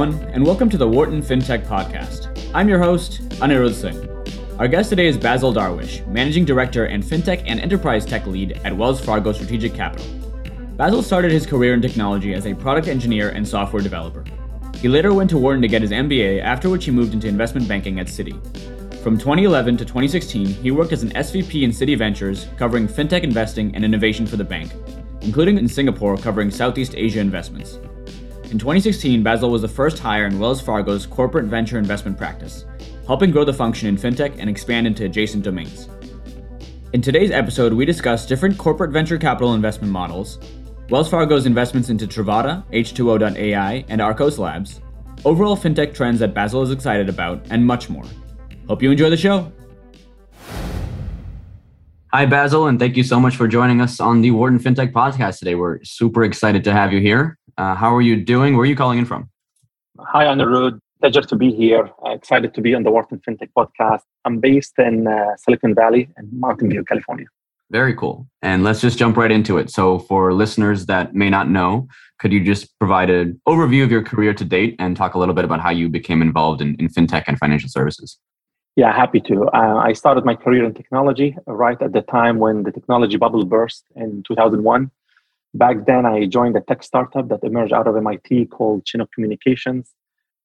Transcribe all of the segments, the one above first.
everyone, and welcome to the Wharton FinTech Podcast. I'm your host, Anirudh Singh. Our guest today is Basil Darwish, Managing Director and FinTech and Enterprise Tech Lead at Wells Fargo Strategic Capital. Basil started his career in technology as a product engineer and software developer. He later went to Wharton to get his MBA, after which he moved into investment banking at Citi. From 2011 to 2016, he worked as an SVP in Citi Ventures, covering fintech investing and innovation for the bank, including in Singapore, covering Southeast Asia investments. In 2016, Basil was the first hire in Wells Fargo's corporate venture investment practice, helping grow the function in fintech and expand into adjacent domains. In today's episode, we discuss different corporate venture capital investment models, Wells Fargo's investments into Trovata, H2O.ai, and Arkose Labs, overall fintech trends that Basil is excited about, and much more. Hope you enjoy the show. Hi, Basil, and thank you so much for joining us on the Wharton FinTech podcast today. We're super excited to have you here. Uh, how are you doing? Where are you calling in from? Hi, Anirudh. Pleasure to be here. Uh, excited to be on the Wharton FinTech podcast. I'm based in uh, Silicon Valley and Mountain View, California. Very cool. And let's just jump right into it. So, for listeners that may not know, could you just provide an overview of your career to date and talk a little bit about how you became involved in, in fintech and financial services? Yeah, happy to. Uh, I started my career in technology right at the time when the technology bubble burst in 2001. Back then, I joined a tech startup that emerged out of MIT called Chinook Communications.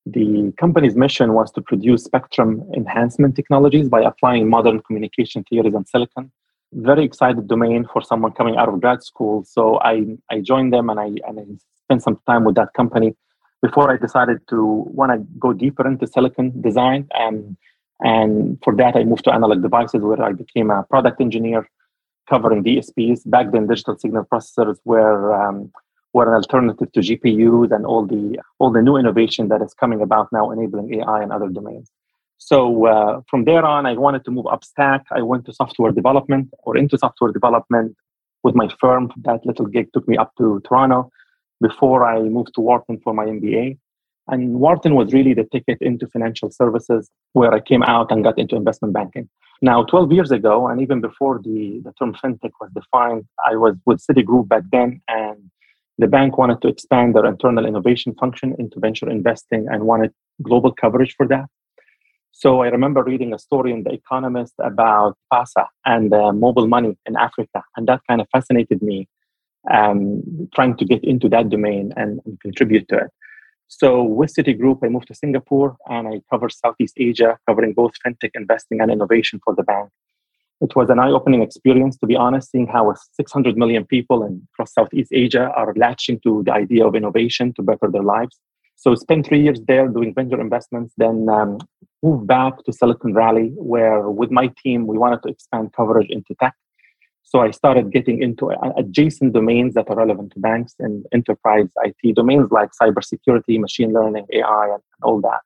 The company's mission was to produce spectrum enhancement technologies by applying modern communication theories on silicon. Very excited domain for someone coming out of grad school. So I, I joined them and I, and I spent some time with that company before I decided to want to go deeper into silicon design. And and for that, I moved to Analog Devices, where I became a product engineer covering DSPs. Back then, digital signal processors were um, were an alternative to GPUs and all the all the new innovation that is coming about now, enabling AI and other domains. So uh, from there on, I wanted to move up stack. I went to software development or into software development with my firm. That little gig took me up to Toronto before I moved to Wharton for my MBA. And Wharton was really the ticket into financial services where I came out and got into investment banking. Now, 12 years ago, and even before the, the term fintech was defined, I was with Citigroup back then, and the bank wanted to expand their internal innovation function into venture investing and wanted global coverage for that. So I remember reading a story in The Economist about M-Pesa and uh, mobile money in Africa, and that kind of fascinated me, um, trying to get into that domain and, and contribute to it. So with Citigroup, I moved to Singapore and I covered Southeast Asia, covering both fintech investing and innovation for the bank. It was an eye-opening experience, to be honest, seeing how 600 million people in across Southeast Asia are latching to the idea of innovation to better their lives. So spent three years there doing venture investments, then um, moved back to Silicon Valley, where with my team we wanted to expand coverage into tech so I started getting into adjacent domains that are relevant to banks and enterprise IT domains like cybersecurity, machine learning, AI, and all that.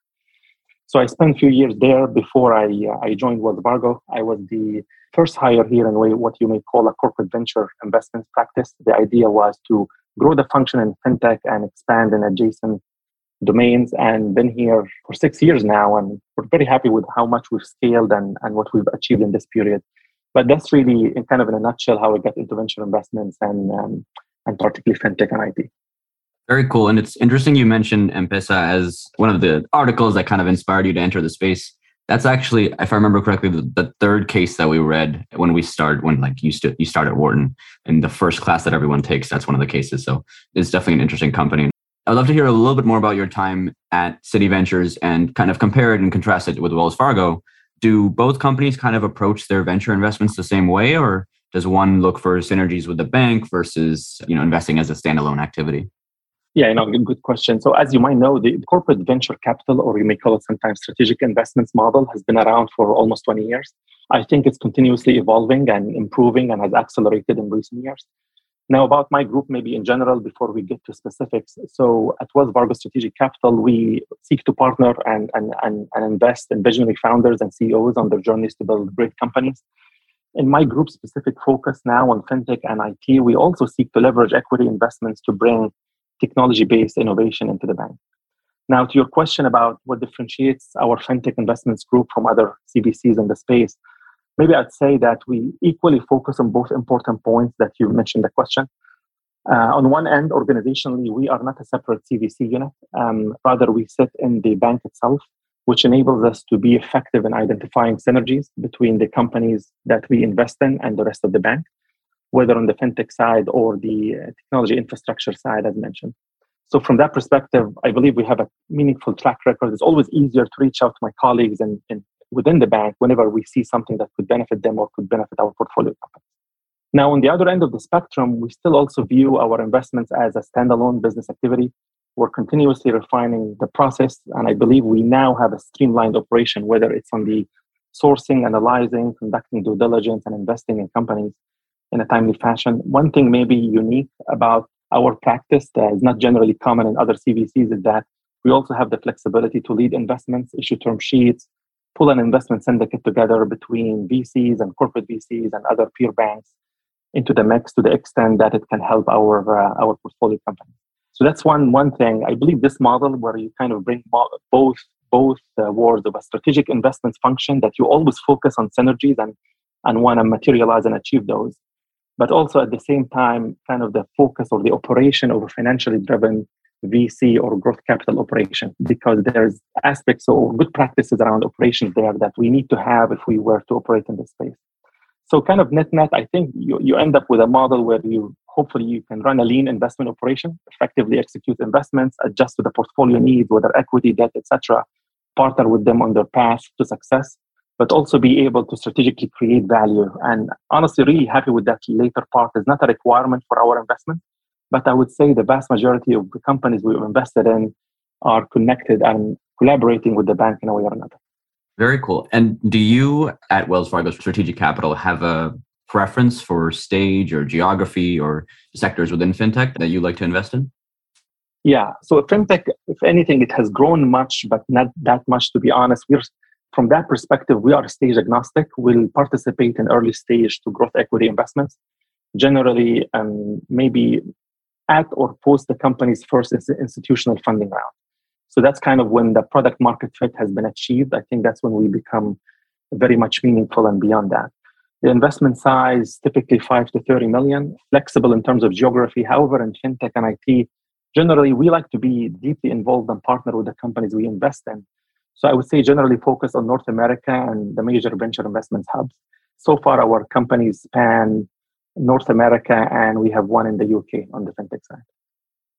So I spent a few years there before I, uh, I joined Wells Fargo. I was the first hire here in what you may call a corporate venture investment practice. The idea was to grow the function in fintech and expand in adjacent domains and been here for six years now and we're very happy with how much we've scaled and, and what we've achieved in this period but that's really in kind of in a nutshell how I got into venture investments and um, and particularly fintech and IT. Very cool. And it's interesting you mentioned M-Pesa as one of the articles that kind of inspired you to enter the space. That's actually, if I remember correctly, the, the third case that we read when we started, when like you, st- you start at Wharton and the first class that everyone takes, that's one of the cases. So it's definitely an interesting company. I'd love to hear a little bit more about your time at Citi Ventures and kind of compare it and contrast it with Wells Fargo do both companies kind of approach their venture investments the same way or does one look for synergies with the bank versus you know investing as a standalone activity? Yeah you know good question. So as you might know the corporate venture capital or you may call it sometimes strategic investments model has been around for almost 20 years. I think it's continuously evolving and improving and has accelerated in recent years now, about my group, maybe in general, before we get to specifics. So, at Wells Fargo Strategic Capital, we seek to partner and, and, and, and invest in visionary founders and CEOs on their journeys to build great companies. In my group specific focus now on fintech and IT, we also seek to leverage equity investments to bring technology based innovation into the bank. Now, to your question about what differentiates our fintech investments group from other CVCs in the space, maybe I'd say that we equally focus on both important points that you mentioned the question. Uh, on one end, organizationally, we are not a separate CVC unit. Um, rather, we sit in the bank itself, which enables us to be effective in identifying synergies between the companies that we invest in and the rest of the bank, whether on the fintech side or the uh, technology infrastructure side, as mentioned. So, from that perspective, I believe we have a meaningful track record. It's always easier to reach out to my colleagues and, and within the bank whenever we see something that could benefit them or could benefit our portfolio companies. Now, on the other end of the spectrum, we still also view our investments as a standalone business activity. We're continuously refining the process, and I believe we now have a streamlined operation, whether it's on the sourcing, analyzing, conducting due diligence, and investing in companies in a timely fashion. One thing maybe unique about our practice that is not generally common in other CVCs is that we also have the flexibility to lead investments, issue term sheets, pull an investment syndicate together between VCs and corporate VCs and other peer banks into the mix to the extent that it can help our uh, our portfolio companies. So that's one one thing. I believe this model where you kind of bring both both uh, worlds of a strategic investments function that you always focus on synergies and and want to materialize and achieve those, but also at the same time kind of the focus or the operation of a financially driven VC or growth capital operation because there's aspects or good practices around operations there that we need to have if we were to operate in this space. So kind of net net, I think you, you end up with a model where you hopefully you can run a lean investment operation, effectively execute investments, adjust to the portfolio needs, whether equity, debt, etc., partner with them on their path to success, but also be able to strategically create value. And honestly, really happy with that later part. Is not a requirement for our investment, but I would say the vast majority of the companies we've invested in are connected and collaborating with the bank in a way or another. Very cool. And do you at Wells Fargo Strategic Capital have a preference for stage or geography or sectors within fintech that you like to invest in? Yeah. So fintech, if anything, it has grown much, but not that much to be honest. We're from that perspective, we are stage agnostic. We'll participate in early stage to growth equity investments, generally, um, maybe at or post the company's first institutional funding round. So that's kind of when the product market fit has been achieved. I think that's when we become very much meaningful and beyond that. The investment size typically five to 30 million, flexible in terms of geography. However, in fintech and IT, generally we like to be deeply involved and partner with the companies we invest in. So I would say generally focus on North America and the major venture investment hubs. So far, our companies span North America, and we have one in the UK on the fintech side.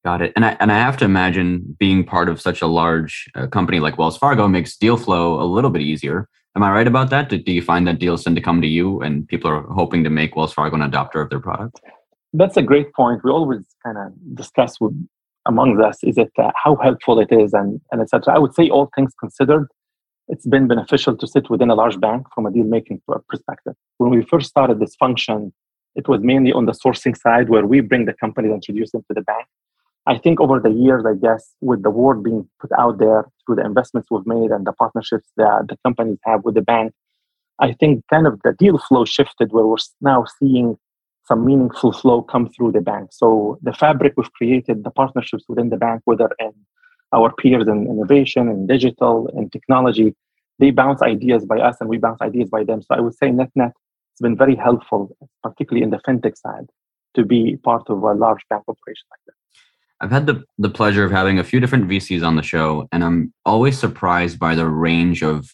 Got it. And I and I have to imagine being part of such a large uh, company like Wells Fargo makes deal flow a little bit easier. Am I right about that? Do, do you find that deals tend to come to you and people are hoping to make Wells Fargo an adopter of their product? That's a great point. We always kind of discuss with among us is it uh, how helpful it is and and etc. I would say all things considered, it's been beneficial to sit within a large bank from a deal making perspective. When we first started this function, it was mainly on the sourcing side where we bring the companies, and introduce them to the bank I think over the years, I guess, with the word being put out there through the investments we've made and the partnerships that the companies have with the bank, I think kind of the deal flow shifted where we're now seeing some meaningful flow come through the bank. So the fabric we've created, the partnerships within the bank, whether in our peers in innovation and in digital and technology, they bounce ideas by us and we bounce ideas by them. So I would say net net, been very helpful, particularly in the fintech side, to be part of a large bank operation like that. I've had the, the pleasure of having a few different VCs on the show, and I'm always surprised by the range of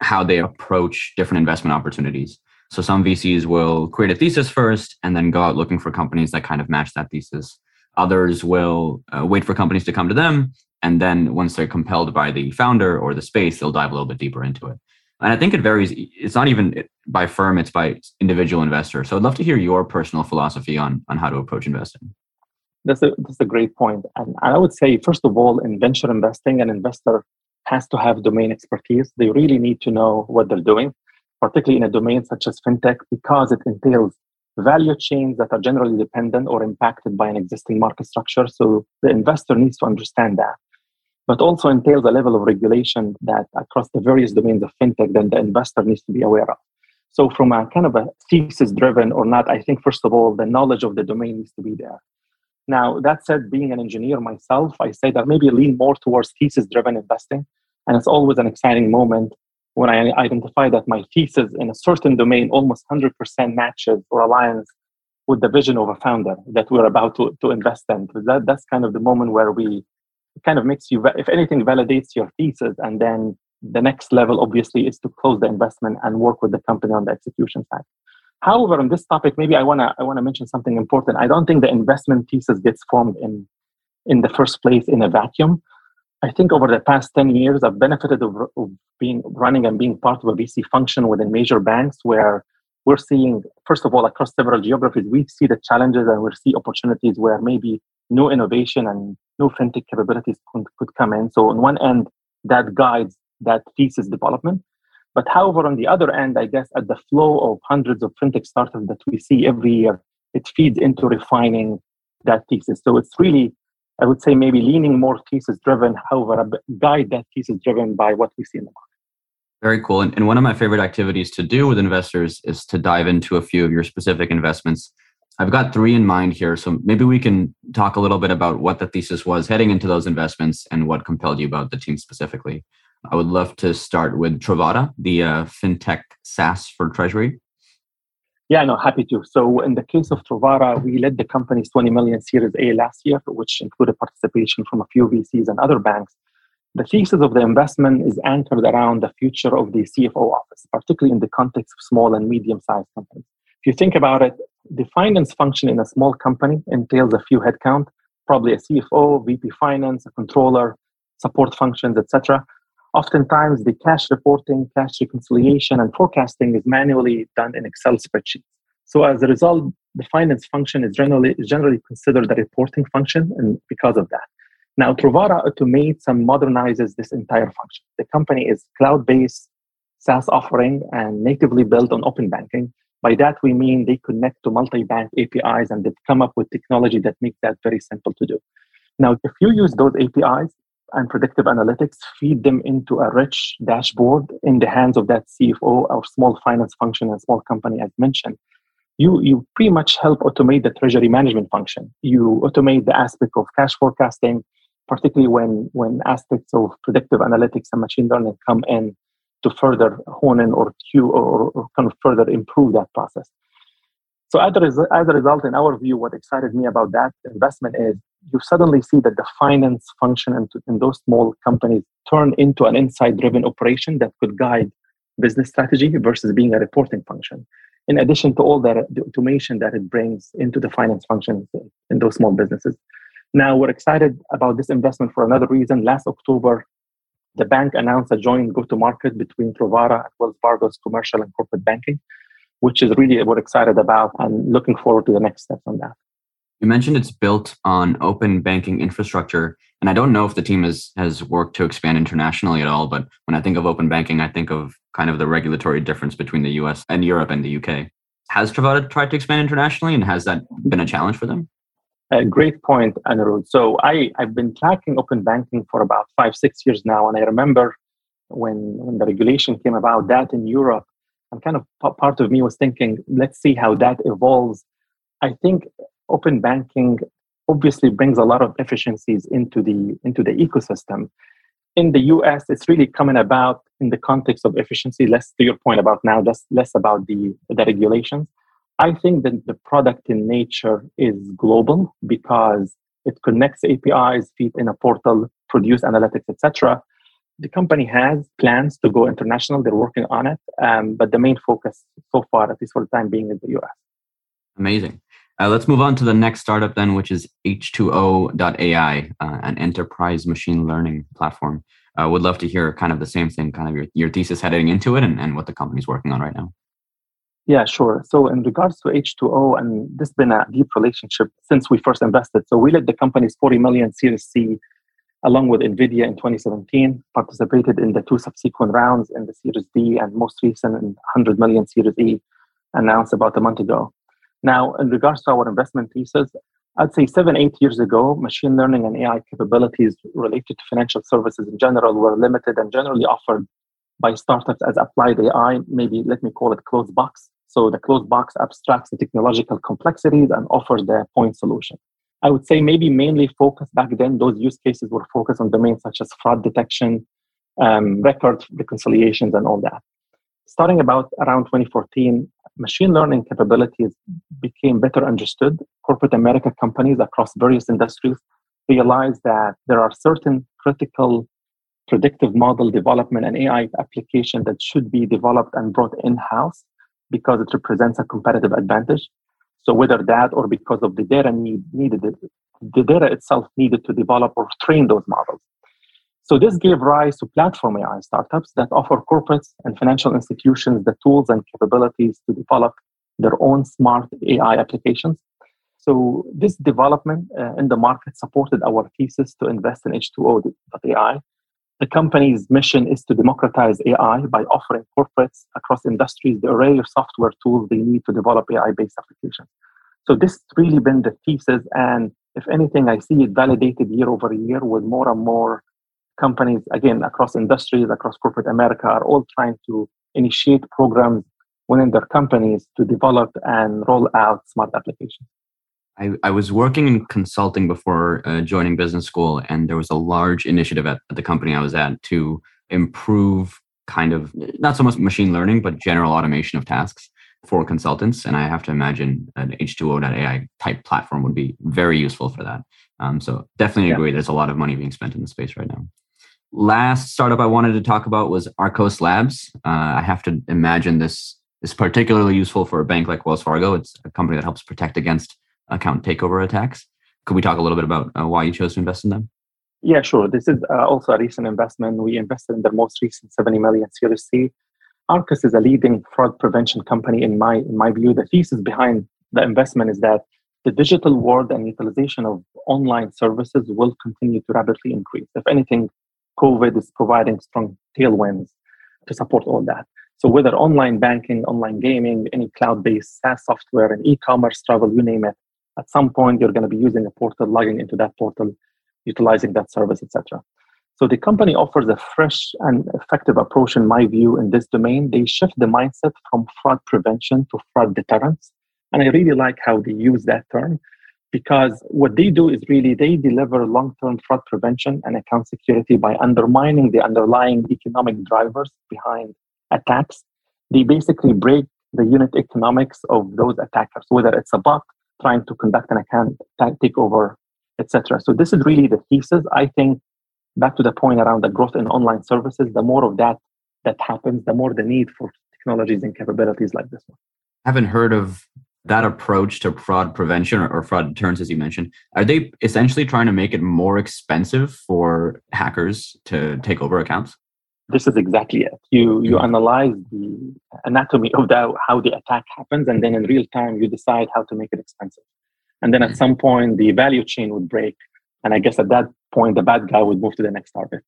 how they approach different investment opportunities. So some VCs will create a thesis first and then go out looking for companies that kind of match that thesis. Others will uh, wait for companies to come to them. And then once they're compelled by the founder or the space, they'll dive a little bit deeper into it. And I think it varies. It's not even by firm, it's by individual investor. So I'd love to hear your personal philosophy on, on how to approach investing. That's a, that's a great point. And I would say, first of all, in venture investing, an investor has to have domain expertise. They really need to know what they're doing, particularly in a domain such as fintech, because it entails value chains that are generally dependent or impacted by an existing market structure. So the investor needs to understand that. But also entails a level of regulation that across the various domains of fintech then the investor needs to be aware of. So from a kind of a thesis driven or not, I think first of all, the knowledge of the domain needs to be there. Now, that said, being an engineer myself, I say that maybe lean more towards thesis driven investing. And it's always an exciting moment when I identify that my thesis in a certain domain almost 100% matches or aligns with the vision of a founder that we're about to, to invest in. That, that's kind of the moment where we kind of makes you, if anything, validates your thesis. And then the next level, obviously, is to close the investment and work with the company on the execution side. However, on this topic, maybe I wanna I wanna mention something important. I don't think the investment thesis gets formed in in the first place in a vacuum. I think over the past 10 years, I've benefited of, of, being running and being part of a VC function within major banks where we're seeing, first of all, across several geographies, we see the challenges and we see opportunities where maybe new innovation and new fintech capabilities could, could come in. So, on one end, that guides that thesis development. But however, on the other end, I guess at the flow of hundreds of fintech startups that we see every year, it feeds into refining that thesis. So it's really I would say maybe leaning more thesis driven, however, guide that thesis driven by what we see in the market. Very cool. And, and one of my favorite activities to do with investors is to dive into a few of your specific investments. I've got three in mind here. So maybe we can talk a little bit about what the thesis was heading into those investments and what compelled you about the team specifically. I would love to start with Trovata, the uh, fintech SaaS for Treasury. Yeah, no, happy to. So in the case of Trovata, we led the company's 20 million Series A last year, which included participation from a few VCs and other banks. The thesis of the investment is anchored around the future of the CFO office, particularly in the context of small and medium-sized companies. If you think about it, the finance function in a small company entails a few headcount, probably a CFO, VP finance, a controller, support functions, etc. Oftentimes, the cash reporting, cash reconciliation, and forecasting is manually done in Excel spreadsheets. So, as a result, the finance function is generally, generally considered a reporting function, and because of that. Now, Trovata automates and modernizes this entire function. The company is cloud based SaaS offering and natively built on open banking. By that, we mean they connect to multi bank APIs and they've come up with technology that makes that very simple to do. Now, if you use those APIs, and predictive analytics, feed them into a rich dashboard in the hands of that CFO or small finance function and small company, as mentioned. You, you pretty much help automate the treasury management function. You automate the aspect of cash forecasting, particularly when, when aspects of predictive analytics and machine learning come in to further hone in or, or, or kind of further improve that process. So as a, as a result, in our view, what excited me about that investment is you suddenly see that the finance function in, in those small companies turn into an insight driven operation that could guide business strategy versus being a reporting function. In addition to all that the automation that it brings into the finance function in those small businesses. Now we're excited about this investment for another reason. Last October, the bank announced a joint go-to-market between Trovata and Wells Fargo's commercial and corporate banking which is really what excited about and looking forward to the next steps on that. You mentioned it's built on open banking infrastructure. And I don't know if the team has, has worked to expand internationally at all, but when I think of open banking, I think of kind of the regulatory difference between the US and Europe and the UK. Has Trovata tried to expand internationally and has that been a challenge for them? A great point, Anirudh. So I, I've been tracking open banking for about five, six years now. And I remember when, when the regulation came about that in Europe, and kind of part of me was thinking, let's see how that evolves. I think open banking obviously brings a lot of efficiencies into the into the ecosystem. In the US, it's really coming about in the context of efficiency, less to your point about now, less less about the, the regulations. I think that the product in nature is global because it connects APIs, feed in a portal, produce analytics, etc the company has plans to go international. They're working on it, um, but the main focus so far, at least for the time being, is the US. Amazing. Uh, let's move on to the next startup then, which is H2O.ai, uh, an enterprise machine learning platform. I uh, would love to hear kind of the same thing, kind of your, your thesis heading into it and, and what the company's working on right now. Yeah, sure. So in regards to H2O, and this has been a deep relationship since we first invested. So we led the company's 40 million Series C along with NVIDIA in 2017, participated in the two subsequent rounds in the Series D and most recent in 100 million Series E announced about a month ago. Now, in regards to our investment thesis, I'd say seven, eight years ago, machine learning and AI capabilities related to financial services in general were limited and generally offered by startups as applied AI, maybe let me call it closed box. So the closed box abstracts the technological complexities and offers the point solution. I would say maybe mainly focused back then, those use cases were focused on domains such as fraud detection, um, record reconciliations, and all that. Starting about around 2014, machine learning capabilities became better understood, corporate America companies across various industries realized that there are certain critical predictive model development and AI application that should be developed and brought in-house because it represents a competitive advantage. So whether that or because of the data need, needed, the data itself needed to develop or train those models. So this gave rise to platform AI startups that offer corporates and financial institutions the tools and capabilities to develop their own smart AI applications. So this development uh, in the market supported our thesis to invest in H2O.ai. The company's mission is to democratize AI by offering corporates across industries the array of software tools they need to develop AI-based applications. So this really been the thesis, and if anything, I see it validated year over year with more and more companies, again, across industries, across corporate America, are all trying to initiate programs within their companies to develop and roll out smart applications. I, I was working in consulting before uh, joining business school, and there was a large initiative at, at the company I was at to improve kind of not so much machine learning, but general automation of tasks for consultants. And I have to imagine an H2O.ai type platform would be very useful for that. Um, so definitely yeah. agree. There's a lot of money being spent in the space right now. Last startup I wanted to talk about was Arkose Labs. Uh, I have to imagine this is particularly useful for a bank like Wells Fargo. It's a company that helps protect against account takeover attacks. Could we talk a little bit about uh, why you chose to invest in them? Yeah, sure. This is uh, also a recent investment. We invested in the most recent 70 million Series C. Arkose is a leading fraud prevention company in my in my view. The thesis behind the investment is that the digital world and utilization of online services will continue to rapidly increase. If anything, COVID is providing strong tailwinds to support all that. So whether online banking, online gaming, any cloud-based SaaS software, and e-commerce, travel, you name it, at some point you're going to be using a portal, logging into that portal, utilizing that service, etc. So the company offers a fresh and effective approach, in my view, in this domain. They shift the mindset from fraud prevention to fraud deterrence. And I really like how they use that term because what they do is really they deliver long-term fraud prevention and account security by undermining the underlying economic drivers behind attacks. They basically break the unit economics of those attackers, whether it's a bot trying to conduct an account takeover, etc. So this is really the thesis. I think back to the point around the growth in online services, the more of that that happens, the more the need for technologies and capabilities like this one. I haven't heard of that approach to fraud prevention or, or, fraud deterrence, as you mentioned, are they essentially trying to make it more expensive for hackers to take over accounts? This is exactly it. You you mm-hmm. analyze the anatomy of the, how the attack happens, and then in real time you decide how to make it expensive. And then at some point the value chain would break, and I guess at that point the bad guy would move to the next target.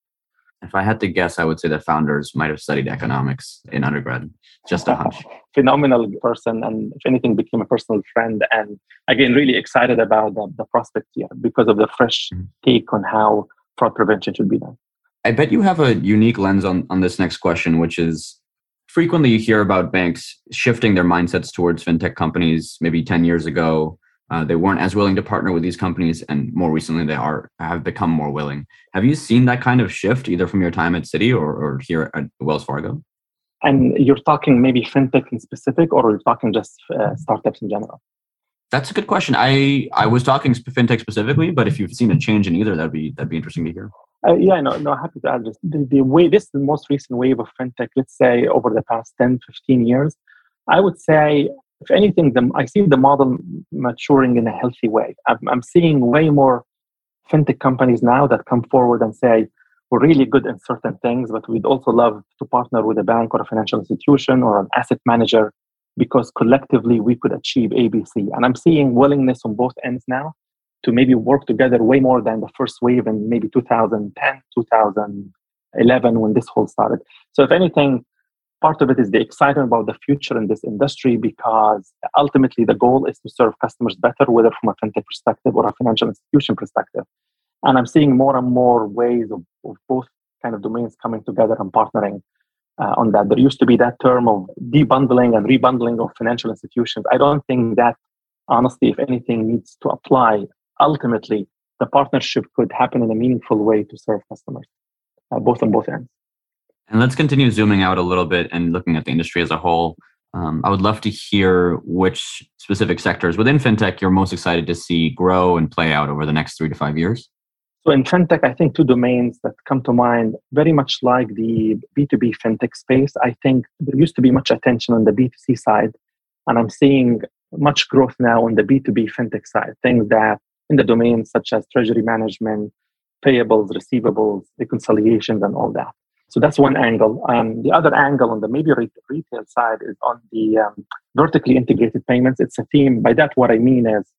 If I had to guess, I would say the founders might have studied economics in undergrad. Just a hunch. Phenomenal person, and if anything, became a personal friend. And again, really excited about the, the prospect here because of the fresh mm-hmm. take on how fraud prevention should be done. I bet you have a unique lens on, on this next question, which is frequently you hear about banks shifting their mindsets towards fintech companies maybe 10 years ago uh, they weren't as willing to partner with these companies, and more recently, they are have become more willing. Have you seen that kind of shift either from your time at Citi or, or here at Wells Fargo? And you're talking maybe fintech in specific, or you're talking just uh, startups in general? That's a good question. I I was talking fintech specifically, but if you've seen a change in either, that'd be that'd be interesting to hear. Uh, yeah, no, no, happy to add this. The, the way this is the most recent wave of fintech, let's say over the past 10, 15 years, I would say if anything, the, I see the model maturing in a healthy way. I'm, I'm seeing way more fintech companies now that come forward and say, we're really good in certain things, but we'd also love to partner with a bank or a financial institution or an asset manager because collectively we could achieve ABC. And I'm seeing willingness on both ends now to maybe work together way more than the first wave in maybe 2010, 2011 when this whole started. So if anything, part of it is the excitement about the future in this industry because ultimately the goal is to serve customers better, whether from a fintech perspective or a financial institution perspective. And I'm seeing more and more ways of, of both kind of domains coming together and partnering uh, on that. There used to be that term of debundling and rebundling of financial institutions. I don't think that, honestly, if anything, needs to apply. Ultimately, the partnership could happen in a meaningful way to serve customers, uh, both on both ends. And let's continue zooming out a little bit and looking at the industry as a whole. Um, I would love to hear which specific sectors within fintech you're most excited to see grow and play out over the next three to five years. So in fintech, I think two domains that come to mind, very much like the B2B fintech space. I think there used to be much attention on the B2C side, and I'm seeing much growth now on the B2B fintech side, things that in the domains such as treasury management, payables, receivables, reconciliations, and all that. So that's one angle. Um, the other angle on the maybe retail side is on the um, vertically integrated payments. It's a theme. By that, what I mean is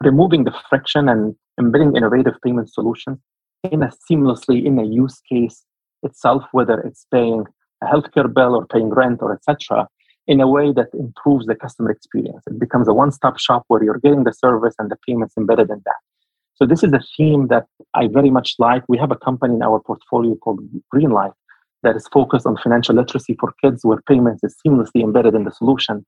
removing the friction and embedding innovative payment solutions in a seamlessly in a use case itself, whether it's paying a healthcare bill or paying rent or etc., in a way that improves the customer experience. It becomes a one-stop shop where you're getting the service and the payments embedded in that. So this is a theme that I very much like. We have a company in our portfolio called Greenlight that is focused on financial literacy for kids where payments is seamlessly embedded in the solution.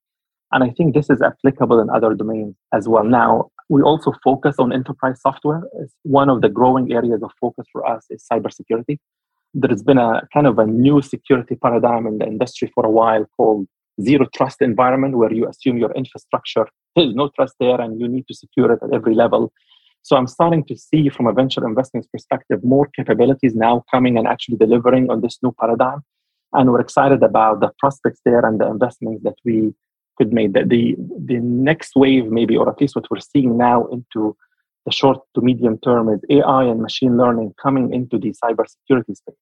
And I think this is applicable in other domains as well. Now, we also focus on enterprise software. It's one of the growing areas of focus for us is cybersecurity. There's been a kind of a new security paradigm in the industry for a while called zero trust environment, where you assume your infrastructure, there's no trust there, and you need to secure it at every level. So I'm starting to see from a venture investing perspective more capabilities now coming and actually delivering on this new paradigm. And we're excited about the prospects there and the investments that we could make. The, the, the next wave, maybe, or at least what we're seeing now into the short to medium term is AI and machine learning coming into the cybersecurity space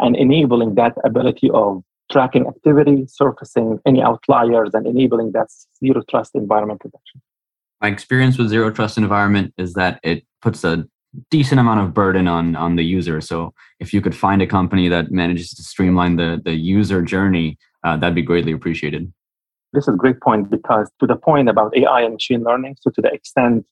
and enabling that ability of tracking activity, surfacing any outliers, and enabling that zero trust environment protection my experience with zero trust environment is that it puts a decent amount of burden on on the user. So if you could find a company that manages to streamline the the user journey, uh, that'd be greatly appreciated. This is a great point because to the point about AI and machine learning, so to the extent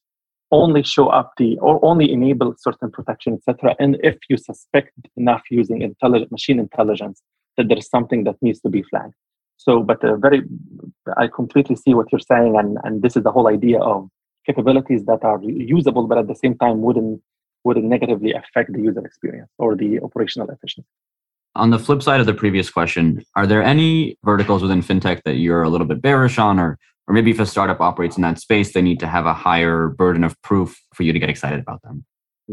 only show up the or only enable certain protection, etc. And if you suspect enough using intelligent machine intelligence that there is something that needs to be flagged. So, but uh, very, I completely see what you're saying, and and this is the whole idea of capabilities that are usable, but at the same time wouldn't wouldn't negatively affect the user experience or the operational efficiency. On the flip side of the previous question, are there any verticals within fintech that you're a little bit bearish on, or or maybe if a startup operates in that space, they need to have a higher burden of proof for you to get excited about them?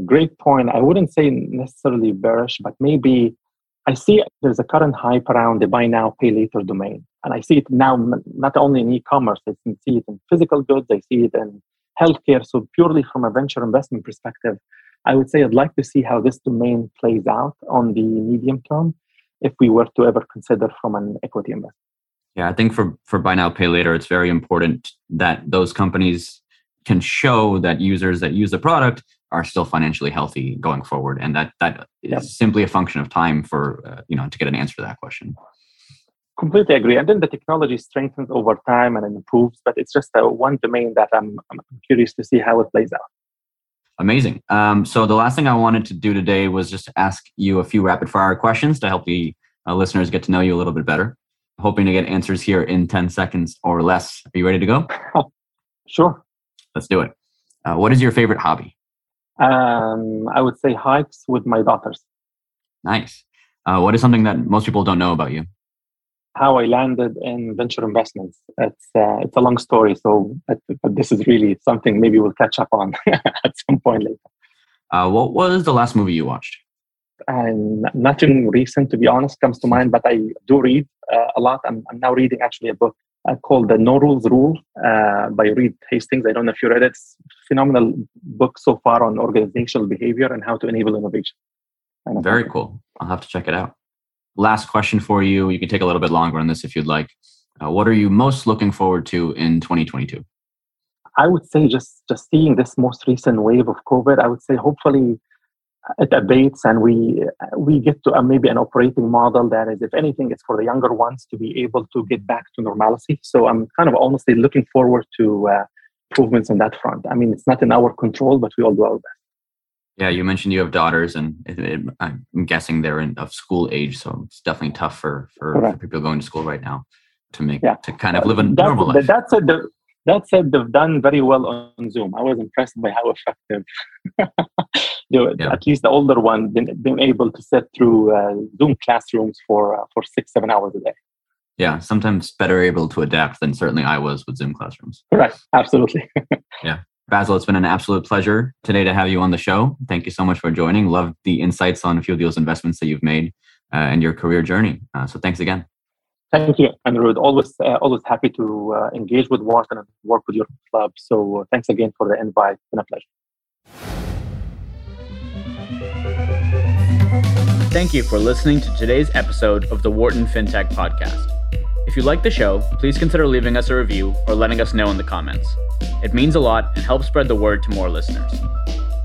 Great point. I wouldn't say necessarily bearish, but maybe I see there's a current hype around the buy now, pay later domain. And I see it now not only in e commerce, I see it in physical goods, I see it in healthcare. So, purely from a venture investment perspective, I would say I'd like to see how this domain plays out on the medium term if we were to ever consider from an equity investment. Yeah, I think for, for buy now, pay later, it's very important that those companies can show that users that use the product are still financially healthy going forward. And that that is yep. simply a function of time for uh, you know to get an answer to that question. Completely agree. And then the technology strengthens over time and improves but it's just one domain that i'm, I'm curious to see how it plays out. Amazing. Um, so the last thing i wanted to do today was just ask you a few rapid fire questions to help the uh, listeners get to know you a little bit better. Hoping to get answers here in 10 seconds or less. Are you ready to go? Sure. Let's do it. Uh, what is your favorite hobby um, I would say hikes with my daughters. Nice. Uh, what is something that most people don't know about you? How I landed in venture investments. It's uh, it's a long story, so but, but, this is really something maybe we'll catch up on at some point later. Uh, what was the last movie you watched? And nothing recent, to be honest, comes to mind. But I do read uh, a lot. I'm, I'm now reading actually a book uh, called The No Rules Rule uh, by Reed Hastings. I don't know if you read it. It's phenomenal book so far on organizational behavior and how to enable innovation. Very cool. I'll have to check it out. Last question for you. You can take a little bit longer on this if you'd like. Uh, what are you most looking forward to in 2022? I would say just just seeing this most recent wave of COVID. I would say hopefully it abates and we we get to a, maybe an operating model that is if anything it's for the younger ones to be able to get back to normalcy. So i'm kind of honestly looking forward to uh, improvements on that front. I mean it's not in our control but we all do our best. Yeah you mentioned you have daughters and it, it, i'm guessing they're in of school age so it's definitely tough for for, for people going to school right now to make yeah. to kind of live a normal life. that's a, the, that said, they've done very well on Zoom. I was impressed by how effective, yeah. at least the older one, been, been able to sit through uh, Zoom classrooms for uh, for six, seven hours a day. Yeah, sometimes better able to adapt than certainly I was with Zoom classrooms. Right, absolutely. yeah. Basil, it's been an absolute pleasure today to have you on the show. Thank you so much for joining. Love the insights on a few of those investments that you've made uh, and your career journey. Uh, so thanks again. Thank you, Anirudh. Always, uh, always happy to uh, engage with Wharton and work with your club. So, uh, thanks again for the invite. It's been a pleasure. Thank you for listening to today's episode of the Wharton FinTech Podcast. If you like the show, please consider leaving us a review or letting us know in the comments. It means a lot and helps spread the word to more listeners.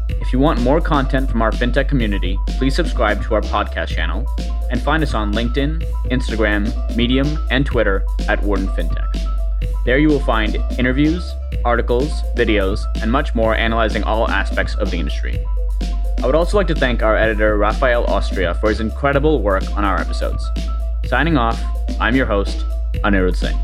If you want more content from our fintech community, please subscribe to our podcast channel and find us on LinkedIn, Instagram, Medium, and Twitter at Wharton FinTech. There you will find interviews, articles, videos, and much more analyzing all aspects of the industry. I would also like to thank our editor, Rafael Austria, for his incredible work on our episodes. Signing off, I'm your host, Anirudh Singh.